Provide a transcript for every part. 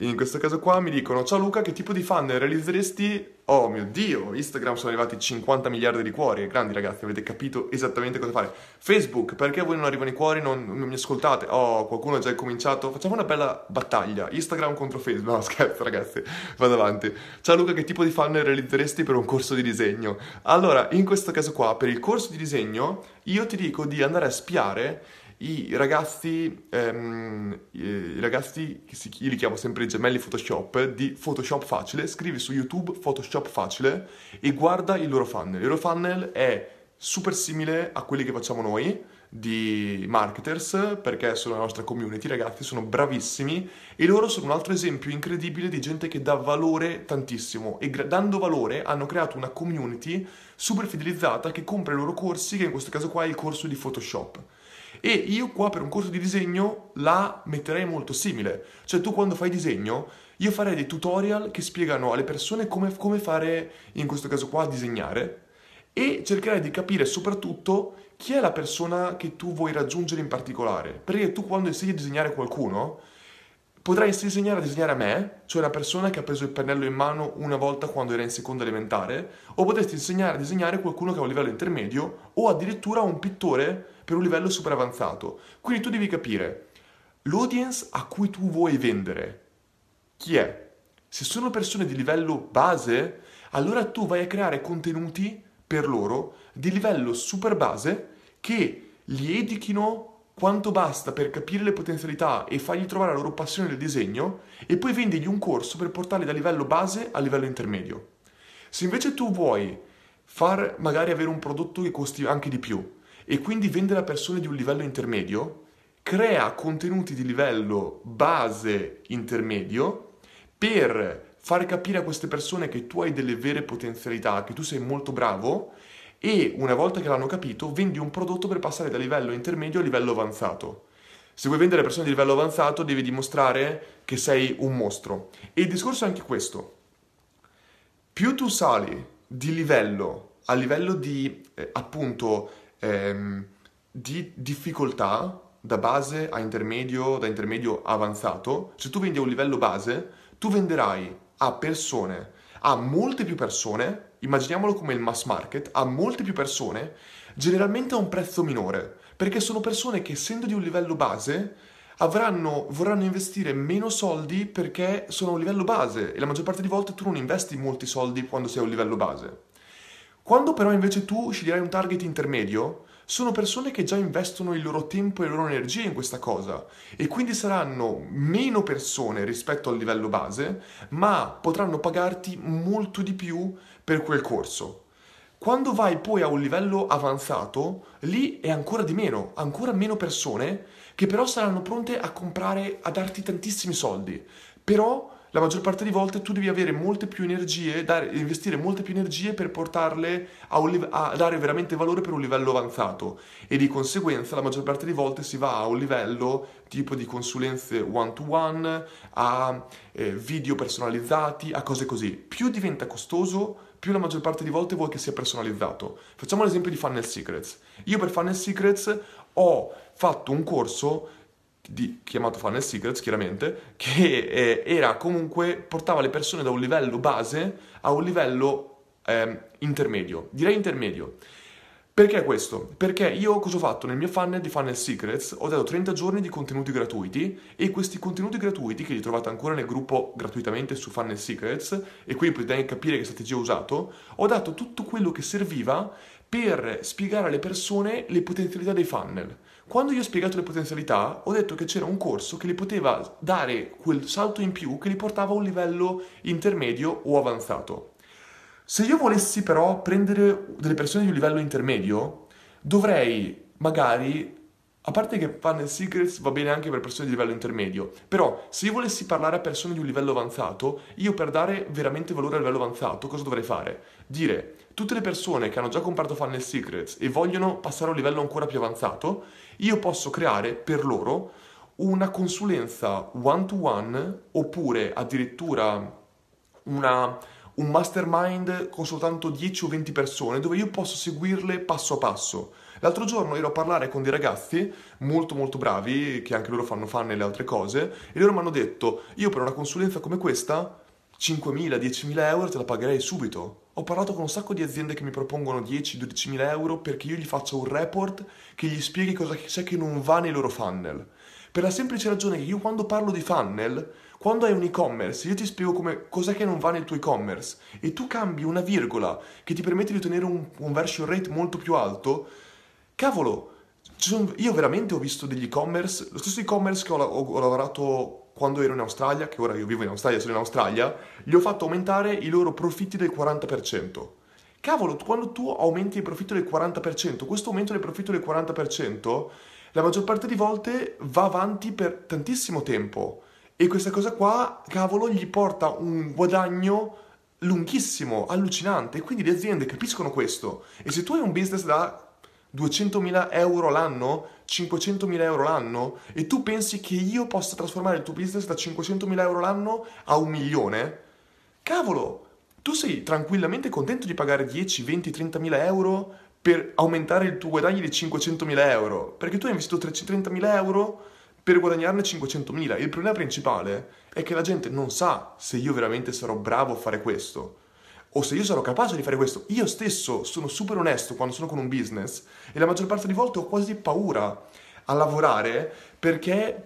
In questo caso qua mi dicono, ciao Luca, che tipo di funnel realizzeresti? Oh mio Dio, Instagram sono arrivati 50 miliardi di cuori, grandi ragazzi, avete capito esattamente cosa fare. Facebook, perché voi non arrivano i cuori, non, non mi ascoltate? Oh, qualcuno ha già cominciato, facciamo una bella battaglia, Instagram contro Facebook, no scherzo ragazzi, vado avanti. Ciao Luca, che tipo di funnel realizzeresti per un corso di disegno? Allora, in questo caso qua, per il corso di disegno, io ti dico di andare a spiare i ragazzi, ehm, i ragazzi, io li chiamo sempre i gemelli Photoshop, di Photoshop Facile, scrivi su YouTube Photoshop Facile e guarda il loro funnel. Il loro funnel è super simile a quelli che facciamo noi di marketers perché sono la nostra community ragazzi sono bravissimi e loro sono un altro esempio incredibile di gente che dà valore tantissimo e dando valore hanno creato una community super fidelizzata che compra i loro corsi che in questo caso qua è il corso di Photoshop e io qua per un corso di disegno la metterei molto simile. Cioè tu quando fai disegno, io farei dei tutorial che spiegano alle persone come, come fare, in questo caso qua, disegnare e cercherei di capire soprattutto chi è la persona che tu vuoi raggiungere in particolare. Perché tu quando insegni a disegnare qualcuno, Potresti insegnare a disegnare a me, cioè una persona che ha preso il pennello in mano una volta quando era in seconda elementare, o potresti insegnare a disegnare qualcuno che ha un livello intermedio, o addirittura un pittore per un livello super avanzato. Quindi tu devi capire l'audience a cui tu vuoi vendere. Chi è? Se sono persone di livello base, allora tu vai a creare contenuti per loro di livello super base che li educhino quanto basta per capire le potenzialità e fargli trovare la loro passione del disegno e poi vendigli un corso per portarli da livello base a livello intermedio. Se invece tu vuoi far magari avere un prodotto che costi anche di più e quindi vendere a persone di un livello intermedio, crea contenuti di livello base intermedio per far capire a queste persone che tu hai delle vere potenzialità, che tu sei molto bravo e una volta che l'hanno capito vendi un prodotto per passare da livello intermedio a livello avanzato. Se vuoi vendere persone di livello avanzato devi dimostrare che sei un mostro. E il discorso è anche questo. Più tu sali di livello a livello di eh, appunto ehm, di difficoltà da base a intermedio, da intermedio avanzato, se tu vendi a un livello base, tu venderai a persone, a molte più persone immaginiamolo come il mass market, a molte più persone, generalmente a un prezzo minore, perché sono persone che essendo di un livello base avranno, vorranno investire meno soldi perché sono a un livello base e la maggior parte di volte tu non investi molti soldi quando sei a un livello base. Quando però invece tu sceglierai un target intermedio, sono persone che già investono il loro tempo e le loro energie in questa cosa e quindi saranno meno persone rispetto al livello base, ma potranno pagarti molto di più per quel corso. Quando vai poi a un livello avanzato, lì è ancora di meno, ancora meno persone che però saranno pronte a comprare, a darti tantissimi soldi. Però la maggior parte di volte tu devi avere molte più energie, dare, investire molte più energie per portarle a, un, a, dare veramente valore per un livello avanzato e di conseguenza la maggior parte di volte si va a un livello tipo di consulenze one to one, a eh, video personalizzati, a cose così. Più diventa costoso, più la maggior parte di volte vuoi che sia personalizzato. Facciamo l'esempio di Funnel Secrets. Io per Funnel Secrets ho fatto un corso di, chiamato Funnel Secrets, chiaramente, che eh, era comunque, portava le persone da un livello base a un livello eh, intermedio, direi intermedio. Perché questo? Perché io cosa ho fatto nel mio funnel di Funnel Secrets? Ho dato 30 giorni di contenuti gratuiti e questi contenuti gratuiti, che li trovate ancora nel gruppo gratuitamente su Funnel Secrets, e quindi potete capire che strategia ho usato, ho dato tutto quello che serviva per spiegare alle persone le potenzialità dei funnel. Quando io ho spiegato le potenzialità, ho detto che c'era un corso che li poteva dare quel salto in più che li portava a un livello intermedio o avanzato. Se io volessi però prendere delle persone di un livello intermedio, dovrei magari a parte che Funnel Secrets va bene anche per persone di livello intermedio, però se io volessi parlare a persone di un livello avanzato, io per dare veramente valore a livello avanzato, cosa dovrei fare? Dire, tutte le persone che hanno già comprato Funnel Secrets e vogliono passare a un livello ancora più avanzato, io posso creare per loro una consulenza one to one oppure addirittura una un mastermind con soltanto 10 o 20 persone dove io posso seguirle passo a passo. L'altro giorno ero a parlare con dei ragazzi molto molto bravi, che anche loro fanno fan e le altre cose, e loro mi hanno detto, io per una consulenza come questa, 5.000, 10.000 euro te la pagherei subito. Ho parlato con un sacco di aziende che mi propongono 10-12.000 euro perché io gli faccio un report che gli spieghi cosa c'è che non va nei loro funnel. Per la semplice ragione che io quando parlo di funnel, quando hai un e-commerce, io ti spiego come, cos'è che non va nel tuo e-commerce e tu cambi una virgola che ti permette di ottenere un conversion rate molto più alto, cavolo, io veramente ho visto degli e-commerce, lo stesso e-commerce che ho, ho lavorato quando ero in Australia, che ora io vivo in Australia, sono in Australia, gli ho fatto aumentare i loro profitti del 40%. Cavolo, quando tu aumenti il profitto del 40%, questo aumento del profitto del 40%, la maggior parte di volte va avanti per tantissimo tempo. E questa cosa qua, cavolo, gli porta un guadagno lunghissimo, allucinante. Quindi le aziende capiscono questo. E se tu hai un business da 200.000 euro l'anno, 500.000 euro l'anno, e tu pensi che io possa trasformare il tuo business da 500.000 euro l'anno a un milione, cavolo, tu sei tranquillamente contento di pagare 10, 20, 30.000 euro per aumentare il tuo guadagno di 500.000 euro, perché tu hai investito 330.000 euro per guadagnarne 500.000. Il problema principale è che la gente non sa se io veramente sarò bravo a fare questo o se io sarò capace di fare questo. Io stesso sono super onesto quando sono con un business e la maggior parte delle volte ho quasi paura a lavorare perché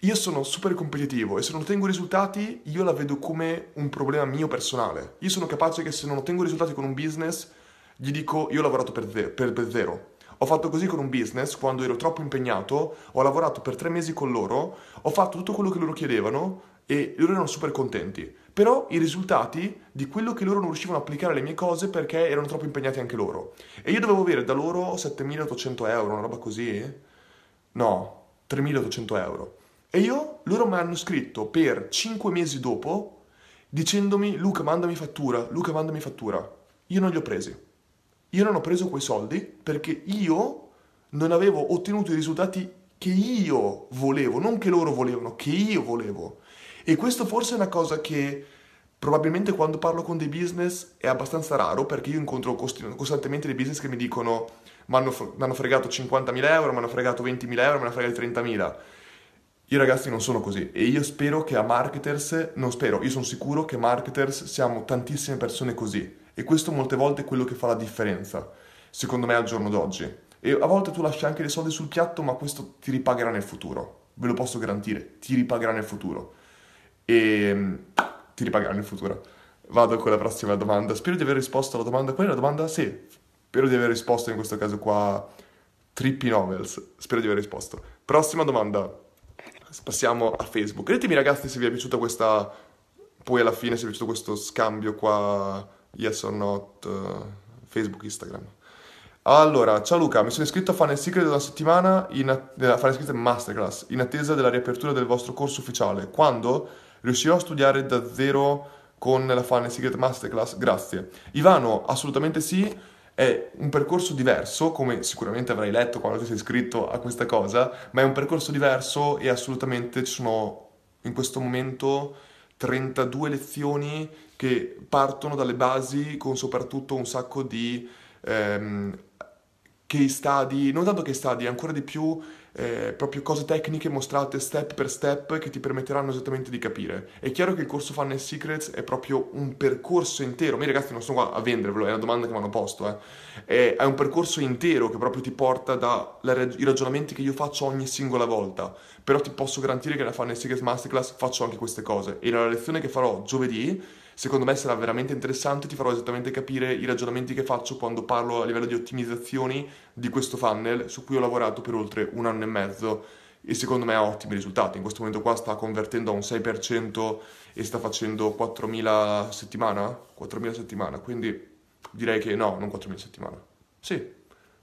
io sono super competitivo e se non ottengo risultati io la vedo come un problema mio personale. Io sono capace che se non ottengo risultati con un business gli dico io ho lavorato per, ze- per, per zero. Ho fatto così con un business quando ero troppo impegnato, ho lavorato per tre mesi con loro, ho fatto tutto quello che loro chiedevano e loro erano super contenti. Però i risultati di quello che loro non riuscivano a applicare alle mie cose perché erano troppo impegnati anche loro. E io dovevo avere da loro 7800 euro, una roba così? No, 3800 euro. E io, loro mi hanno scritto per 5 mesi dopo dicendomi Luca mandami fattura, Luca mandami fattura. Io non li ho presi. Io non ho preso quei soldi perché io non avevo ottenuto i risultati che io volevo, non che loro volevano, che io volevo. E questo forse è una cosa che probabilmente quando parlo con dei business è abbastanza raro perché io incontro costantemente dei business che mi dicono mi hanno fregato 50.000 euro, mi hanno fregato 20.000 euro, mi hanno fregato 30.000. I ragazzi non sono così e io spero che a marketers, non spero, io sono sicuro che marketers siamo tantissime persone così e questo molte volte è quello che fa la differenza, secondo me al giorno d'oggi. E a volte tu lasci anche dei soldi sul piatto ma questo ti ripagherà nel futuro, ve lo posso garantire, ti ripagherà nel futuro e mm, ti ripagherà nel futuro. Vado con la prossima domanda. Spero di aver risposto alla domanda. Qual è la domanda? Sì, spero di aver risposto in questo caso qua. Trippy Novels. Spero di aver risposto. Prossima domanda. Passiamo a Facebook. Ditemi ragazzi se vi è piaciuta questa... Poi alla fine se vi è piaciuto questo scambio qua, yes or not, uh, Facebook, Instagram. Allora, ciao Luca, mi sono iscritto a Funnel Secret una settimana in a... Funnel Secret Masterclass in attesa della riapertura del vostro corso ufficiale. Quando? Riuscirò a studiare da zero con la Funnel Secret Masterclass? Grazie. Ivano, assolutamente sì. È un percorso diverso, come sicuramente avrai letto quando ti sei iscritto a questa cosa, ma è un percorso diverso e assolutamente ci sono in questo momento 32 lezioni che partono dalle basi con soprattutto un sacco di ehm, case study, non tanto case study, ancora di più eh, proprio cose tecniche mostrate step per step che ti permetteranno esattamente di capire. È chiaro che il corso Funnel Secrets è proprio un percorso intero. Ma ragazzi non sono qua a vendervelo, è una domanda che mi hanno posto. Eh. È, è, un percorso intero che proprio ti porta dai ragionamenti che io faccio ogni singola volta. Però ti posso garantire che nella Funnel Secrets Masterclass faccio anche queste cose. E nella lezione che farò giovedì secondo me sarà veramente interessante, ti farò esattamente capire i ragionamenti che faccio quando parlo a livello di ottimizzazioni di questo funnel su cui ho lavorato per oltre un anno e mezzo e secondo me ha ottimi risultati. In questo momento qua sta convertendo a un 6% e sta facendo 4.000 a settimana, 4.000 a settimana, quindi direi che no, non 4.000 a settimana. Sì,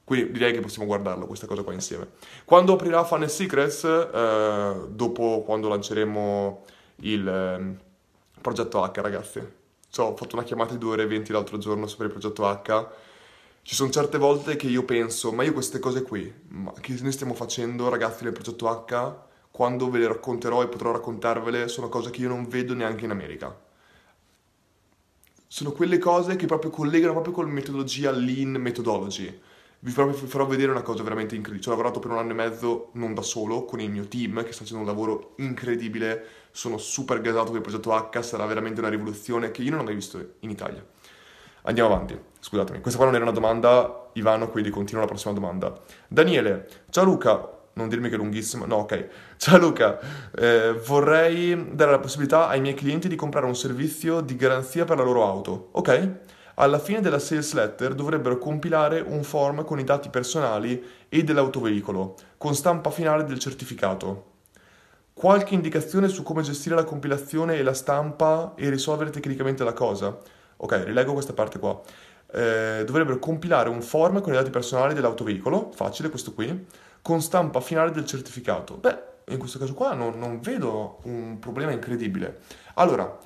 quindi direi che possiamo guardarlo questa cosa qua insieme. Quando aprirà Funnel Secrets, eh, dopo quando lanceremo il... Progetto H, ragazzi. Cioè, ho fatto una chiamata di 2 ore e 20 l'altro giorno per il progetto H. Ci sono certe volte che io penso, ma io queste cose qui, che noi stiamo facendo, ragazzi del progetto H, quando ve le racconterò e potrò raccontarvele, sono cose che io non vedo neanche in America. Sono quelle cose che proprio collegano proprio con la metodologia Lean Methodology. Vi farò, vi farò vedere una cosa veramente incredibile. Ci ho lavorato per un anno e mezzo, non da solo, con il mio team, che sta facendo un lavoro incredibile. Sono super gasato per il progetto H, sarà veramente una rivoluzione che io non ho mai visto in Italia. Andiamo avanti, scusatemi. Questa qua non era una domanda, Ivano, quindi continuo la prossima domanda. Daniele, ciao Luca, non dirmi che è lunghissima, no ok. Ciao Luca, eh, vorrei dare la possibilità ai miei clienti di comprare un servizio di garanzia per la loro auto, ok? Alla fine della sales letter dovrebbero compilare un form con i dati personali e dell'autoveicolo, con stampa finale del certificato. Qualche indicazione su come gestire la compilazione e la stampa e risolvere tecnicamente la cosa? Ok, rileggo questa parte qua. Eh, dovrebbero compilare un form con i dati personali dell'autoveicolo, facile questo qui, con stampa finale del certificato. Beh, in questo caso qua non, non vedo un problema incredibile. Allora,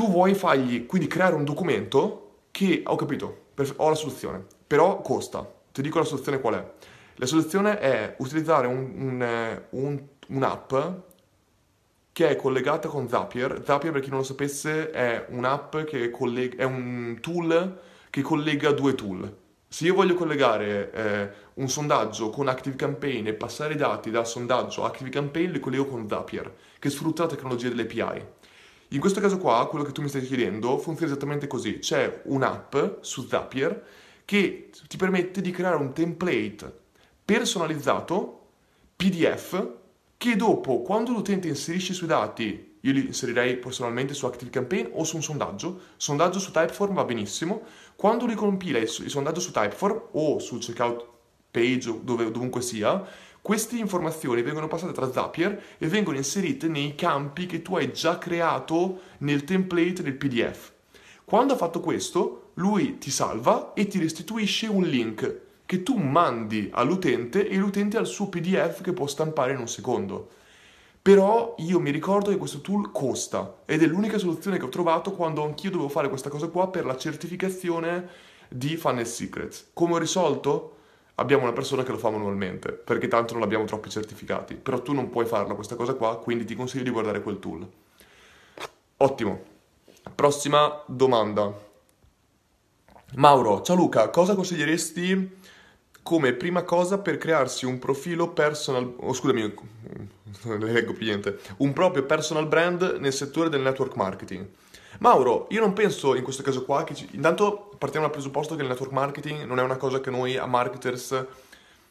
tu vuoi fargli quindi creare un documento che ho capito, ho la soluzione, però costa. Ti dico la soluzione qual è. La soluzione è utilizzare un, un, eh, un, un'app che è collegata con Zapier. Zapier, per chi non lo sapesse, è un'app che collega, è un tool che collega due tool. Se io voglio collegare eh, un sondaggio con ActiveCampaign e passare i dati dal sondaggio a ActiveCampaign, li collego con Zapier, che sfrutta la tecnologia delle API. In questo caso qua, quello che tu mi stai chiedendo funziona esattamente così. C'è un'app su Zapier che ti permette di creare un template personalizzato PDF che dopo, quando l'utente inserisce i suoi dati, io li inserirei personalmente su ActiveCampaign o su un sondaggio, sondaggio su Typeform va benissimo, quando lui compila il sondaggio su Typeform o sul checkout page o dove, dovunque sia, queste informazioni vengono passate tra Zapier e vengono inserite nei campi che tu hai già creato nel template del PDF. Quando ha fatto questo, lui ti salva e ti restituisce un link che tu mandi all'utente e l'utente ha il suo PDF che può stampare in un secondo. Però io mi ricordo che questo tool costa ed è l'unica soluzione che ho trovato quando anch'io dovevo fare questa cosa qua per la certificazione di Funnel Secrets. Come ho risolto? Abbiamo una persona che lo fa manualmente, perché tanto non abbiamo troppi certificati. Però tu non puoi farla questa cosa qua, quindi ti consiglio di guardare quel tool. Ottimo. Prossima domanda. Mauro, ciao Luca, cosa consiglieresti come prima cosa per crearsi un profilo personal, oh, scusami, non leggo più niente, un proprio personal brand nel settore del network marketing? Mauro, io non penso in questo caso qua che ci... intanto partiamo dal presupposto che il network marketing non è una cosa che noi a marketers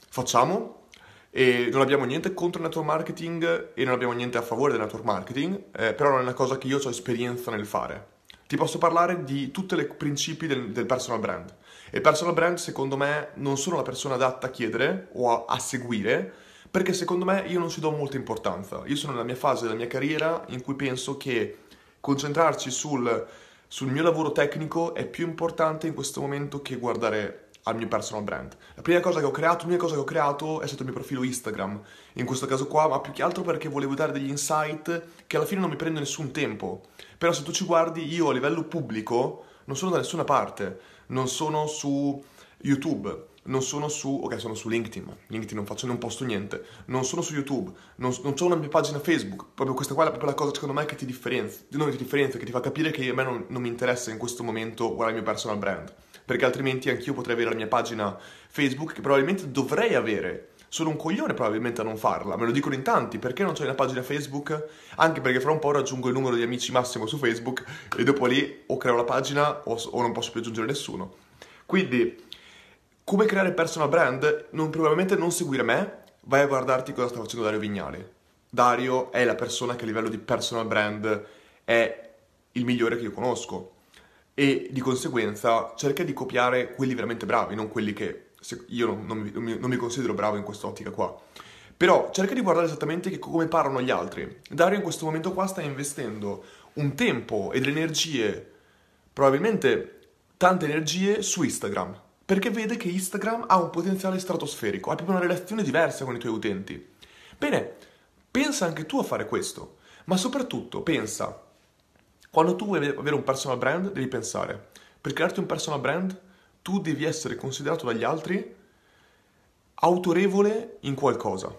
facciamo e non abbiamo niente contro il network marketing e non abbiamo niente a favore del network marketing, eh, però non è una cosa che io ho esperienza nel fare. Ti posso parlare di tutti i principi del, del, personal brand. E il personal brand, secondo me, non sono la persona adatta a chiedere o a, a seguire, perché secondo me io non ci do molta importanza. Io sono nella mia fase della mia carriera in cui penso che concentrarci sul, sul mio lavoro tecnico è più importante in questo momento che guardare al mio personal brand. La prima cosa che ho creato, l'unica cosa che ho creato è stato il mio profilo Instagram, in questo caso qua, ma più che altro perché volevo dare degli insight che alla fine non mi prendo nessun tempo. Però se tu ci guardi, io a livello pubblico non sono da nessuna parte, non sono su YouTube, non sono su, ok, sono su LinkedIn, ma LinkedIn non faccio, non posto niente, non sono su YouTube, non, non ho una mia pagina Facebook, proprio questa qua è proprio la cosa secondo me che ti differenzia, non ti differenzia, che ti fa capire che a me non, non mi interessa in questo momento guardare il mio personal brand, perché altrimenti anch'io potrei avere la mia pagina Facebook che probabilmente dovrei avere, sono un coglione probabilmente a non farla, me lo dicono in tanti, perché non c'è una pagina Facebook? Anche perché fra un po' raggiungo il numero di amici massimo su Facebook e dopo lì o creo la pagina o, o non posso più aggiungere nessuno. Quindi come creare personal brand? Non, probabilmente non seguire me, vai a guardarti cosa sta facendo Dario Vignale. Dario è la persona che a livello di personal brand è il migliore che io conosco e di conseguenza cerca di copiare quelli veramente bravi, non quelli che io non, non, mi, non mi considero bravo in quest'ottica qua. Però cerca di guardare esattamente come parlano gli altri. Dario in questo momento qua sta investendo un tempo e delle energie, probabilmente tante energie, su Instagram perché vede che Instagram ha un potenziale stratosferico, ha proprio una relazione diversa con i tuoi utenti. Bene, pensa anche tu a fare questo, ma soprattutto pensa, quando tu vuoi avere un personal brand, devi pensare, per crearti un personal brand, tu devi essere considerato dagli altri autorevole in qualcosa.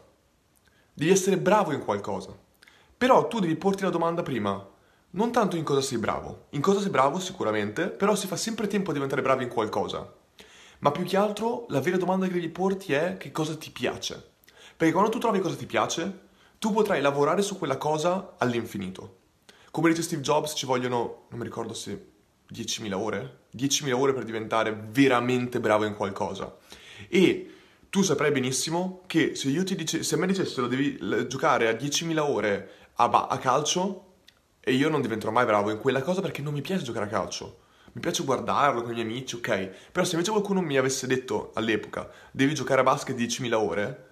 Devi essere bravo in qualcosa. Però tu devi porti la domanda prima, non tanto in cosa sei bravo. In cosa sei bravo sicuramente, però si fa sempre tempo a diventare bravi in qualcosa. Ma più che altro la vera domanda che devi porti è che cosa ti piace. Perché quando tu trovi cosa ti piace, tu potrai lavorare su quella cosa all'infinito. Come dice Steve Jobs, ci vogliono, non mi ricordo se 10.000 ore? 10.000 ore per diventare veramente bravo in qualcosa. E tu saprai benissimo che se, io ti dice, se a me dicessero devi giocare a 10.000 ore a, a calcio, e io non diventerò mai bravo in quella cosa perché non mi piace giocare a calcio. Mi piace guardarlo con i miei amici, ok. Però se invece qualcuno mi avesse detto all'epoca devi giocare a basket 10.000 ore,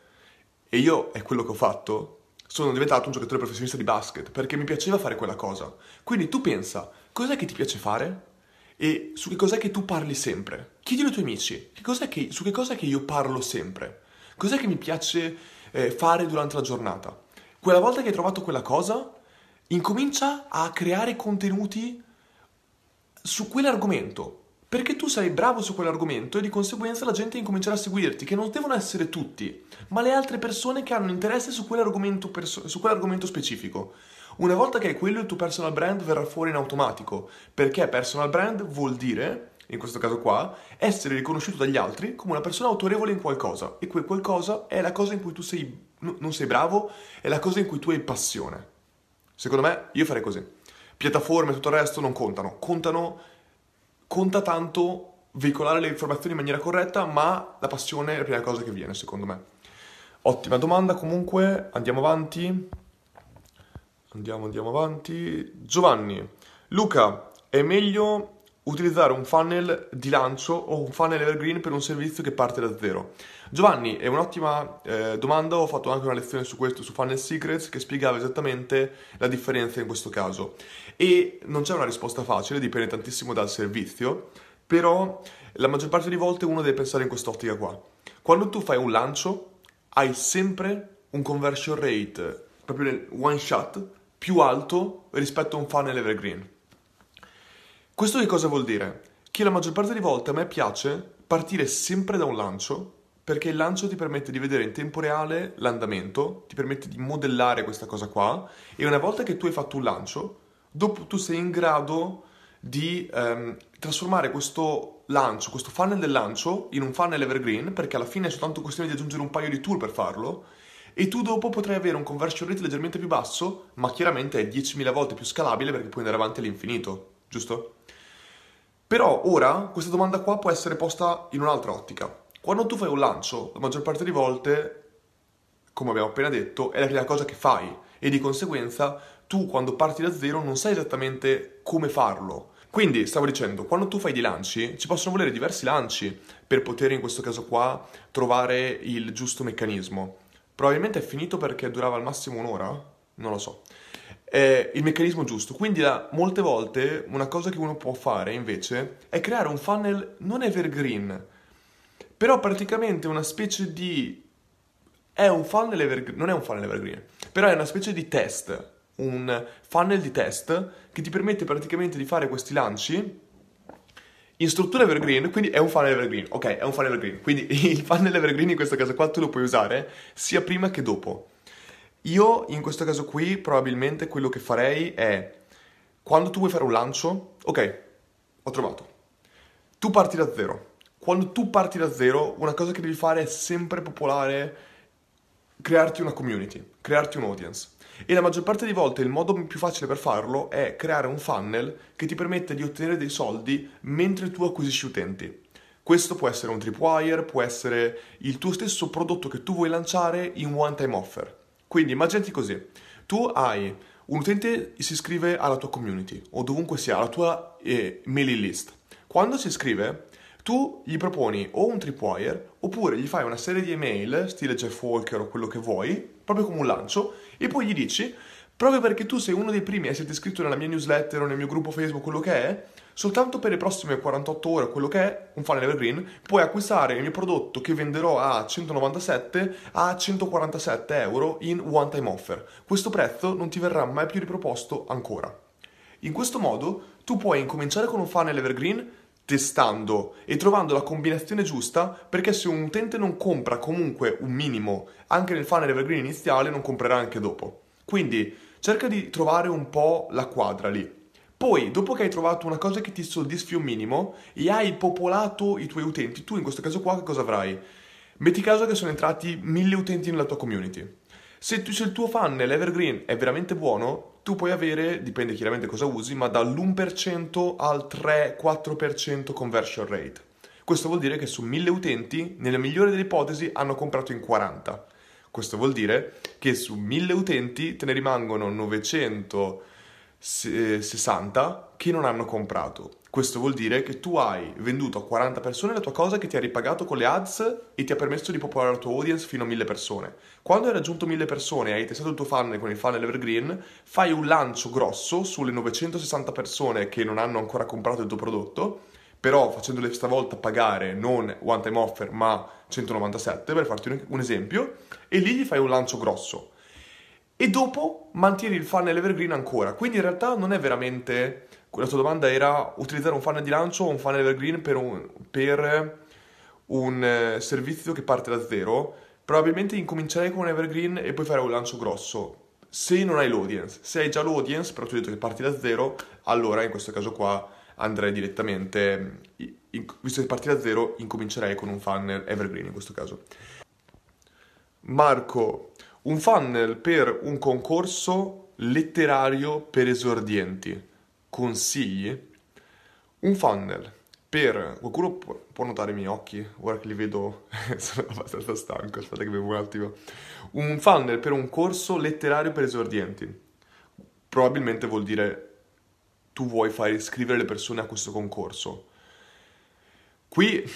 e io è quello che ho fatto, sono diventato un giocatore professionista di basket perché mi piaceva fare quella cosa. Quindi tu pensa, cos'è che ti piace fare? E su che cos'è che tu parli sempre? Chiedi ai tuoi amici, che che, su che cos'è che io parlo sempre? Cos'è che mi piace eh, fare durante la giornata? Quella volta che hai trovato quella cosa, incomincia a creare contenuti su quell'argomento. Perché tu sei bravo su quell'argomento e di conseguenza la gente incomincerà a seguirti, che non devono essere tutti, ma le altre persone che hanno interesse su quell'argomento, perso- su quell'argomento specifico. Una volta che hai quello, il tuo personal brand verrà fuori in automatico, perché personal brand vuol dire, in questo caso qua, essere riconosciuto dagli altri come una persona autorevole in qualcosa, e quel qualcosa è la cosa in cui tu sei, non sei bravo, è la cosa in cui tu hai passione. Secondo me, io farei così. Piattaforme e tutto il resto non contano, contano, conta tanto veicolare le informazioni in maniera corretta, ma la passione è la prima cosa che viene, secondo me. Ottima domanda, comunque, andiamo avanti. Andiamo, andiamo avanti. Giovanni, Luca, è meglio utilizzare un funnel di lancio o un funnel evergreen per un servizio che parte da zero? Giovanni, è un'ottima eh, domanda, ho fatto anche una lezione su questo, su Funnel Secrets, che spiegava esattamente la differenza in questo caso. E non c'è una risposta facile, dipende tantissimo dal servizio, però la maggior parte delle volte uno deve pensare in quest'ottica qua. Quando tu fai un lancio, hai sempre un conversion rate, proprio nel one shot, più alto rispetto a un funnel evergreen. Questo che cosa vuol dire? Che la maggior parte delle volte a me piace partire sempre da un lancio perché il lancio ti permette di vedere in tempo reale l'andamento, ti permette di modellare questa cosa qua e una volta che tu hai fatto un lancio, dopo tu sei in grado di ehm, trasformare questo lancio, questo funnel del lancio in un funnel evergreen perché alla fine è soltanto questione di aggiungere un paio di tool per farlo e tu dopo potrai avere un conversion rate leggermente più basso, ma chiaramente è 10.000 volte più scalabile perché puoi andare avanti all'infinito, giusto? Però ora questa domanda qua può essere posta in un'altra ottica. Quando tu fai un lancio, la maggior parte delle volte, come abbiamo appena detto, è la prima cosa che fai e di conseguenza tu quando parti da zero non sai esattamente come farlo. Quindi, stavo dicendo, quando tu fai dei lanci, ci possono volere diversi lanci per poter in questo caso qua trovare il giusto meccanismo. Probabilmente è finito perché durava al massimo un'ora? Non lo so. È il meccanismo giusto. Quindi da, molte volte una cosa che uno può fare invece è creare un funnel non evergreen, però praticamente una specie di... È un funnel evergreen, non è un funnel evergreen, però è una specie di test, un funnel di test che ti permette praticamente di fare questi lanci in struttura evergreen, quindi è un funnel evergreen. Ok, è un funnel evergreen. Quindi il funnel evergreen in questo caso qua tu lo puoi usare sia prima che dopo. Io in questo caso qui probabilmente quello che farei è quando tu vuoi fare un lancio, ok, ho trovato. Tu parti da zero. Quando tu parti da zero, una cosa che devi fare è sempre popolare crearti una community, crearti un audience. E la maggior parte delle volte il modo più facile per farlo è creare un funnel che ti permette di ottenere dei soldi mentre tu acquisisci utenti. Questo può essere un tripwire, può essere il tuo stesso prodotto che tu vuoi lanciare in one time offer. Quindi immaginati così, tu hai un utente che si iscrive alla tua community o dovunque sia, alla tua eh, mailing list. Quando si iscrive, tu gli proponi o un tripwire oppure gli fai una serie di email, stile Jeff Walker o quello che vuoi, proprio come un lancio, e poi gli dici, proprio perché tu sei uno dei primi a esserti iscritto nella mia newsletter o nel mio gruppo Facebook, quello che è, soltanto per le prossime 48 ore, quello che è, un funnel evergreen, puoi acquistare il mio prodotto che venderò a 197 a 147 euro in one time offer. Questo prezzo non ti verrà mai più riproposto ancora. In questo modo tu puoi incominciare con un funnel evergreen testando e trovando la combinazione giusta perché se un utente non compra comunque un minimo anche nel funnel evergreen iniziale non comprerà anche dopo. Quindi cerca di trovare un po' la quadra lì. Poi, dopo che hai trovato una cosa che ti soddisfi un minimo e hai popolato i tuoi utenti, tu in questo caso qua che cosa avrai? Metti caso che sono entrati mille utenti nella tua community. Se, tu, se il tuo funnel evergreen è veramente buono, tu puoi avere, dipende chiaramente cosa usi, ma dall'1% al 3-4% conversion rate. Questo vuol dire che su 1000 utenti, nella migliore delle ipotesi, hanno comprato in 40. Questo vuol dire che su 1000 utenti te ne rimangono 960 che non hanno comprato. Questo vuol dire che tu hai venduto a 40 persone la tua cosa che ti ha ripagato con le ads e ti ha permesso di popolare la tua audience fino a 1000 persone. Quando hai raggiunto 1000 persone e hai testato il tuo funnel con il funnel evergreen, fai un lancio grosso sulle 960 persone che non hanno ancora comprato il tuo prodotto, però facendole stavolta pagare non one time offer ma 197 per farti un esempio, e lì gli fai un lancio grosso. E dopo mantieni il funnel evergreen ancora. Quindi in realtà non è veramente la tua domanda era utilizzare un funnel di lancio o un funnel evergreen per un, per un eh, servizio che parte da zero. Probabilmente incomincerei con un evergreen e poi fare un lancio grosso. Se non hai l'audience, se hai già l'audience, però tu hai detto che parti da zero, allora in questo caso qua andrei direttamente, in, visto che parti da zero, incomincerei con un funnel evergreen in questo caso. Marco, un funnel per un concorso letterario per esordienti consigli, un funnel per qualcuno può, notare i miei occhi, ora che li vedo sono abbastanza stanco, aspetta che bevo un attimo. Un funnel per un corso letterario per esordienti. Probabilmente vuol dire tu vuoi fare iscrivere le persone a questo concorso. Qui,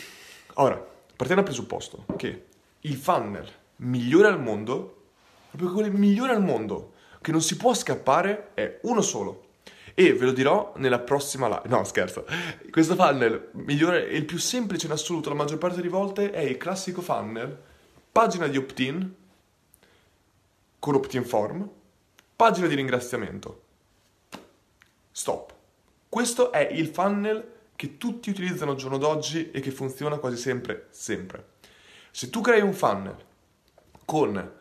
ora, partiamo dal presupposto che il funnel migliore al mondo, proprio quello migliore al mondo, che non si può scappare, è uno solo, e ve lo dirò nella prossima live. No, scherzo. Questo funnel migliore e il più semplice in assoluto la maggior parte delle volte è il classico funnel, pagina di opt-in con opt-in form, pagina di ringraziamento. Stop. Questo è il funnel che tutti utilizzano al giorno d'oggi e che funziona quasi sempre, sempre. Se tu crei un funnel con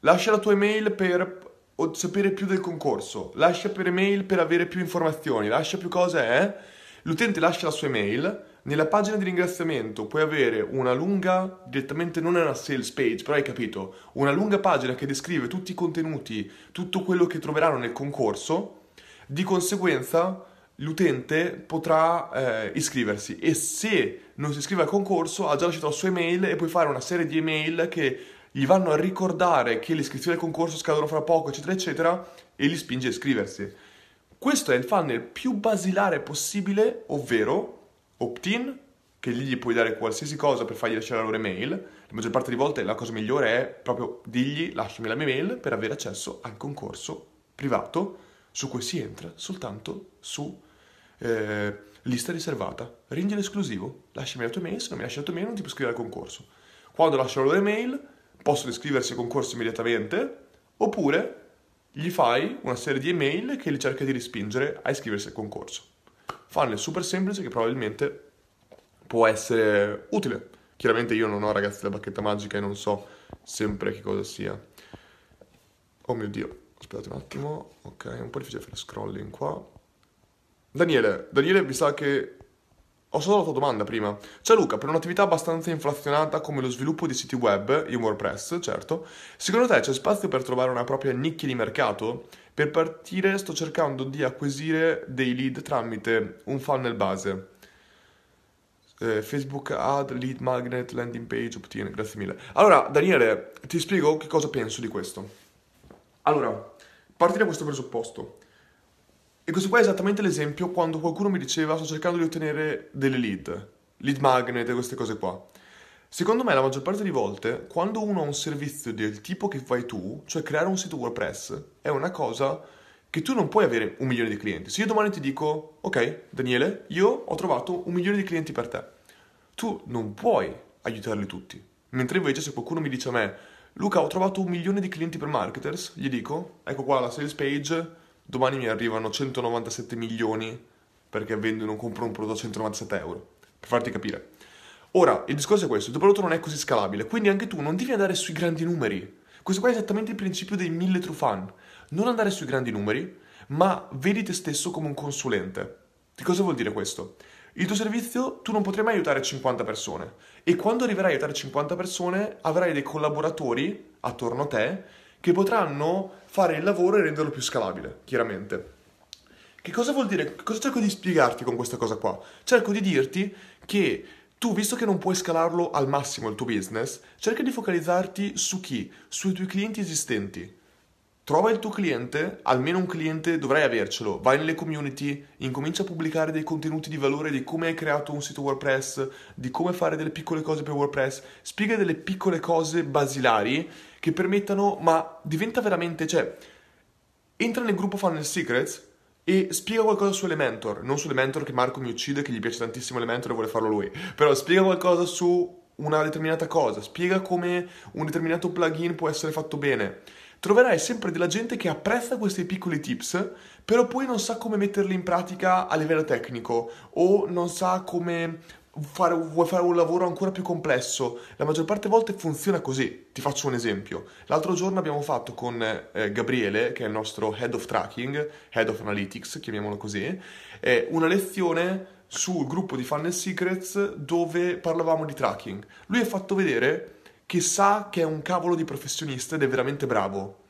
lascia la tua email per sapere più del concorso, lascia per email per avere più informazioni, lascia più cose, eh? L'utente lascia la sua email, nella pagina di ringraziamento puoi avere una lunga, direttamente non è una sales page, però hai capito, una lunga pagina che descrive tutti i contenuti, tutto quello che troveranno nel concorso, di conseguenza l'utente potrà eh, iscriversi. E se non si iscrive al concorso ha già lasciato la sua email e puoi fare una serie di email che gli vanno a ricordare che le iscrizioni al concorso scadono fra poco, eccetera, eccetera, e li spinge a iscriversi. Questo è il funnel più basilare possibile, ovvero opt-in, che gli puoi dare qualsiasi cosa per fargli lasciare la loro email. La maggior parte delle volte la cosa migliore è proprio digli lasciami la mia email per avere accesso al concorso privato su cui si entra soltanto su eh, lista riservata. Rendi l'esclusivo, lasciami la tua email, se non mi lasci la tua email non ti puoi iscrivere al concorso. Quando lascio la loro email possono iscriversi ai concorsi immediatamente, oppure gli fai una serie di email che li cerca di rispingere a iscriversi al concorso. Funnel super semplice che probabilmente può essere utile. Chiaramente io non ho ragazzi la bacchetta magica e non so sempre che cosa sia. Oh mio Dio, aspettate un attimo. Ok, è un po' difficile fare scrolling qua. Daniele, Daniele mi sa che ho solo la tua domanda prima. Ciao Luca, per un'attività abbastanza inflazionata come lo sviluppo di siti web, in WordPress, certo, secondo te c'è spazio per trovare una propria nicchia di mercato? Per partire sto cercando di acquisire dei lead tramite un funnel base. Eh, Facebook ad, lead magnet, landing page, opt-in, grazie mille. Allora, Daniele, ti spiego che cosa penso di questo. Allora, parti da questo presupposto. E questo qua è esattamente l'esempio quando qualcuno mi diceva sto cercando di ottenere delle lead, lead magnet e queste cose qua. Secondo me la maggior parte delle volte, quando uno ha un servizio del tipo che fai tu, cioè creare un sito WordPress, è una cosa che tu non puoi avere un milione di clienti. Se io domani ti dico, ok, Daniele, io ho trovato un milione di clienti per te, tu non puoi aiutarli tutti. Mentre invece se qualcuno mi dice a me, Luca, ho trovato un milione di clienti per marketers, gli dico, ecco qua la sales page, domani mi arrivano 197 milioni perché vendono, comprano un prodotto a 197 euro, per farti capire. Ora, il discorso è questo, il tuo prodotto non è così scalabile, quindi anche tu non devi andare sui grandi numeri. Questo qua è esattamente il principio dei mille true fan. Non andare sui grandi numeri, ma vedi te stesso come un consulente. Che cosa vuol dire questo? Il tuo servizio tu non potrai mai aiutare 50 persone e quando arriverai a aiutare 50 persone avrai dei collaboratori attorno a te che potranno fare il lavoro e renderlo più scalabile, chiaramente. Che cosa vuol dire? Cosa cerco di spiegarti con questa cosa qua? Cerco di dirti che tu, visto che non puoi scalarlo al massimo il tuo business, cerca di focalizzarti su chi? Sui tuoi clienti esistenti. Trova il tuo cliente, almeno un cliente dovrai avercelo, vai nelle community, incomincia a pubblicare dei contenuti di valore di come hai creato un sito WordPress, di come fare delle piccole cose per WordPress, spiega delle piccole cose basilari che permettano, ma diventa veramente, cioè, entra nel gruppo Funnel Secrets e spiega qualcosa su Elementor, non su Elementor che Marco mi uccide, che gli piace tantissimo Elementor e vuole farlo lui, però spiega qualcosa su una determinata cosa, spiega come un determinato plugin può essere fatto bene. Troverai sempre della gente che apprezza questi piccoli tips, però poi non sa come metterli in pratica a livello tecnico o non sa come fare, vuoi fare un lavoro ancora più complesso. La maggior parte delle volte funziona così. Ti faccio un esempio. L'altro giorno abbiamo fatto con eh, Gabriele, che è il nostro Head of Tracking, Head of Analytics, chiamiamolo così, eh, una lezione sul gruppo di Funnel Secrets dove parlavamo di tracking. Lui ha fatto vedere che sa che è un cavolo di professionista ed è veramente bravo.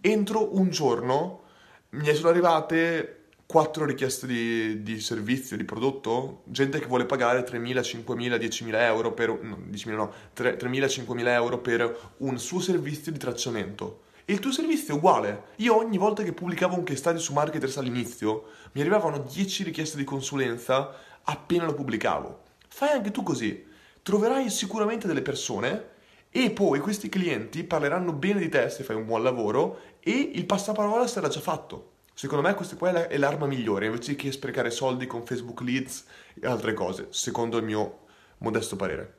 Entro un giorno mi sono arrivate quattro richieste di, di, servizio, di prodotto, gente che vuole pagare 3.000, 5.000, 10.000 euro per, no, 10.000 no, 3.000, 5.000 euro per un suo servizio di tracciamento. E il tuo servizio è uguale. Io ogni volta che pubblicavo un case study su Marketers all'inizio, mi arrivavano 10 richieste di consulenza appena lo pubblicavo. Fai anche tu così. Troverai sicuramente delle persone e poi questi clienti parleranno bene di te se fai un buon lavoro e il passaparola sarà già fatto. Secondo me questa qua è l'arma migliore, invece che sprecare soldi con Facebook Leads e altre cose, secondo il mio modesto parere.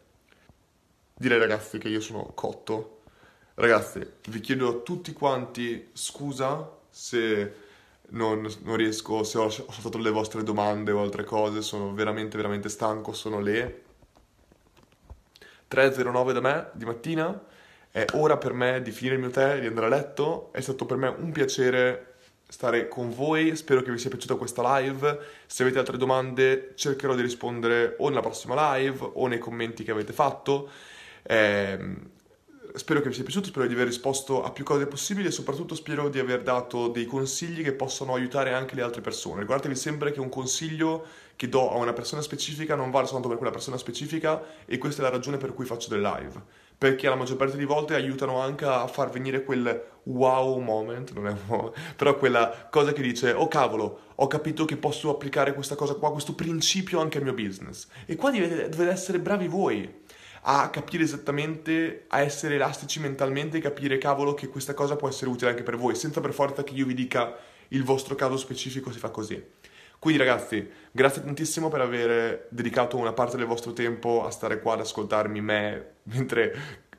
Direi ragazzi che io sono cotto. Ragazzi, vi chiedo a tutti quanti scusa se non, non riesco, se ho saltato le vostre domande o altre cose, sono veramente veramente stanco, sono le 3.09 da me di mattina, è ora per me di finire il mio tè, di andare a letto, è stato per me un piacere stare con voi. Spero che vi sia piaciuta questa live. Se avete altre domande, cercherò di rispondere o nella prossima live o nei commenti che avete fatto. Eh, spero che vi sia piaciuto, spero di aver risposto a più cose possibili e soprattutto spero di aver dato dei consigli che possano aiutare anche le altre persone. Ricordatevi sempre che un consiglio che do a una persona specifica non vale soltanto per quella persona specifica e questa è la ragione per cui faccio delle live perché la maggior parte di volte aiutano anche a far venire quel wow moment, non è un wow, però quella cosa che dice, oh cavolo, ho capito che posso applicare questa cosa qua, questo principio anche al mio business. E qua dovete, dovete essere bravi voi a capire esattamente, a essere elastici mentalmente e capire, cavolo, che questa cosa può essere utile anche per voi, senza per forza che io vi dica il vostro caso specifico si fa così. Quindi ragazzi, grazie tantissimo per aver dedicato una parte del vostro tempo a stare qua ad ascoltarmi me mentre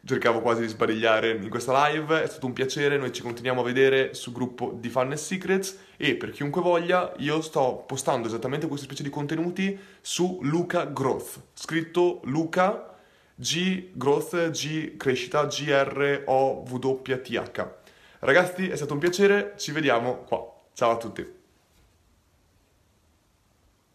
cercavo quasi di sbadigliare in questa live. È stato un piacere, noi ci continuiamo a vedere sul gruppo di Fun Secrets e per chiunque voglia io sto postando esattamente questa specie di contenuti su Luca Growth, scritto Luca G Growth, G crescita, G R O W T H. Ragazzi, è stato un piacere, ci vediamo qua. Ciao a tutti.